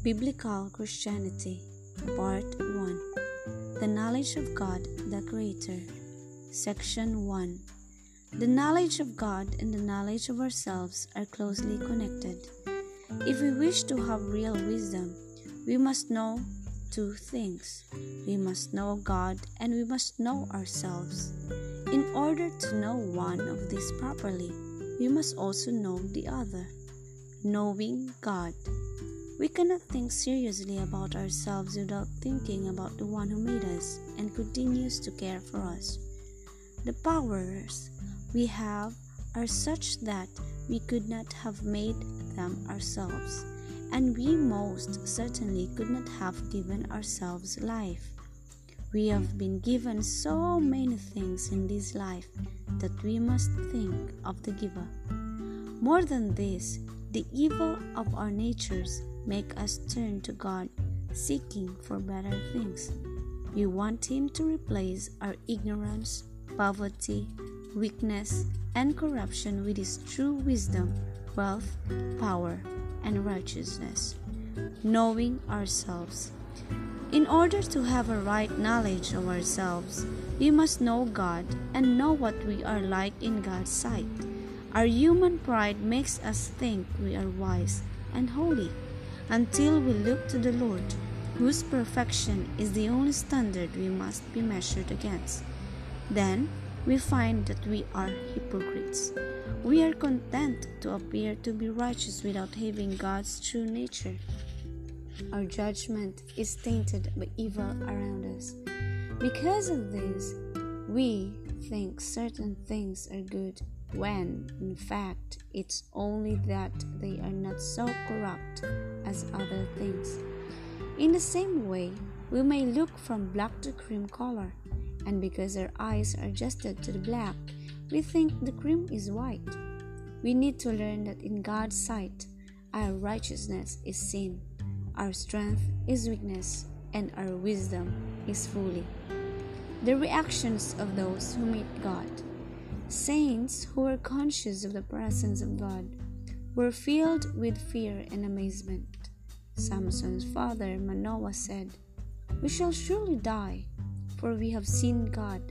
Biblical Christianity, Part 1 The Knowledge of God the Creator, Section 1 The knowledge of God and the knowledge of ourselves are closely connected. If we wish to have real wisdom, we must know two things. We must know God and we must know ourselves. In order to know one of these properly, we must also know the other. Knowing God. We cannot think seriously about ourselves without thinking about the one who made us and continues to care for us. The powers we have are such that we could not have made them ourselves, and we most certainly could not have given ourselves life. We have been given so many things in this life that we must think of the giver. More than this, the evil of our natures make us turn to God, seeking for better things. We want Him to replace our ignorance, poverty, weakness, and corruption with His true wisdom, wealth, power, and righteousness. Knowing ourselves. In order to have a right knowledge of ourselves, we must know God and know what we are like in God's sight. Our human pride makes us think we are wise and holy until we look to the Lord, whose perfection is the only standard we must be measured against. Then we find that we are hypocrites. We are content to appear to be righteous without having God's true nature. Our judgment is tainted by evil around us. Because of this, we think certain things are good when, in fact, it's only that they are not so corrupt as other things. In the same way, we may look from black to cream color, and because our eyes are adjusted to the black, we think the cream is white. We need to learn that in God's sight, our righteousness is sin, our strength is weakness, and our wisdom is folly. The reactions of those who meet God. Saints who were conscious of the presence of God were filled with fear and amazement. Samson's father Manoah said, We shall surely die, for we have seen God.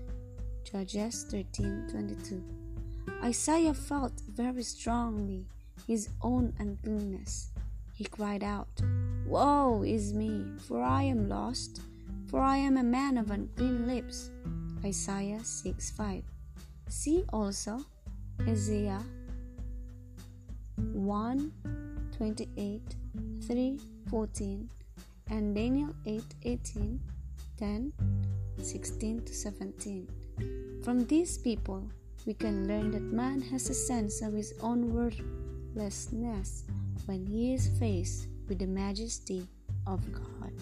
Judges 13:22. Isaiah felt very strongly his own uncleanness. He cried out, Woe is me, for I am lost, for I am a man of unclean lips. Isaiah 6 5. See also Isaiah 1 28 3 14 and Daniel 8 18 10 16 to 17. From these people, we can learn that man has a sense of his own worthlessness when he is faced with the majesty of God.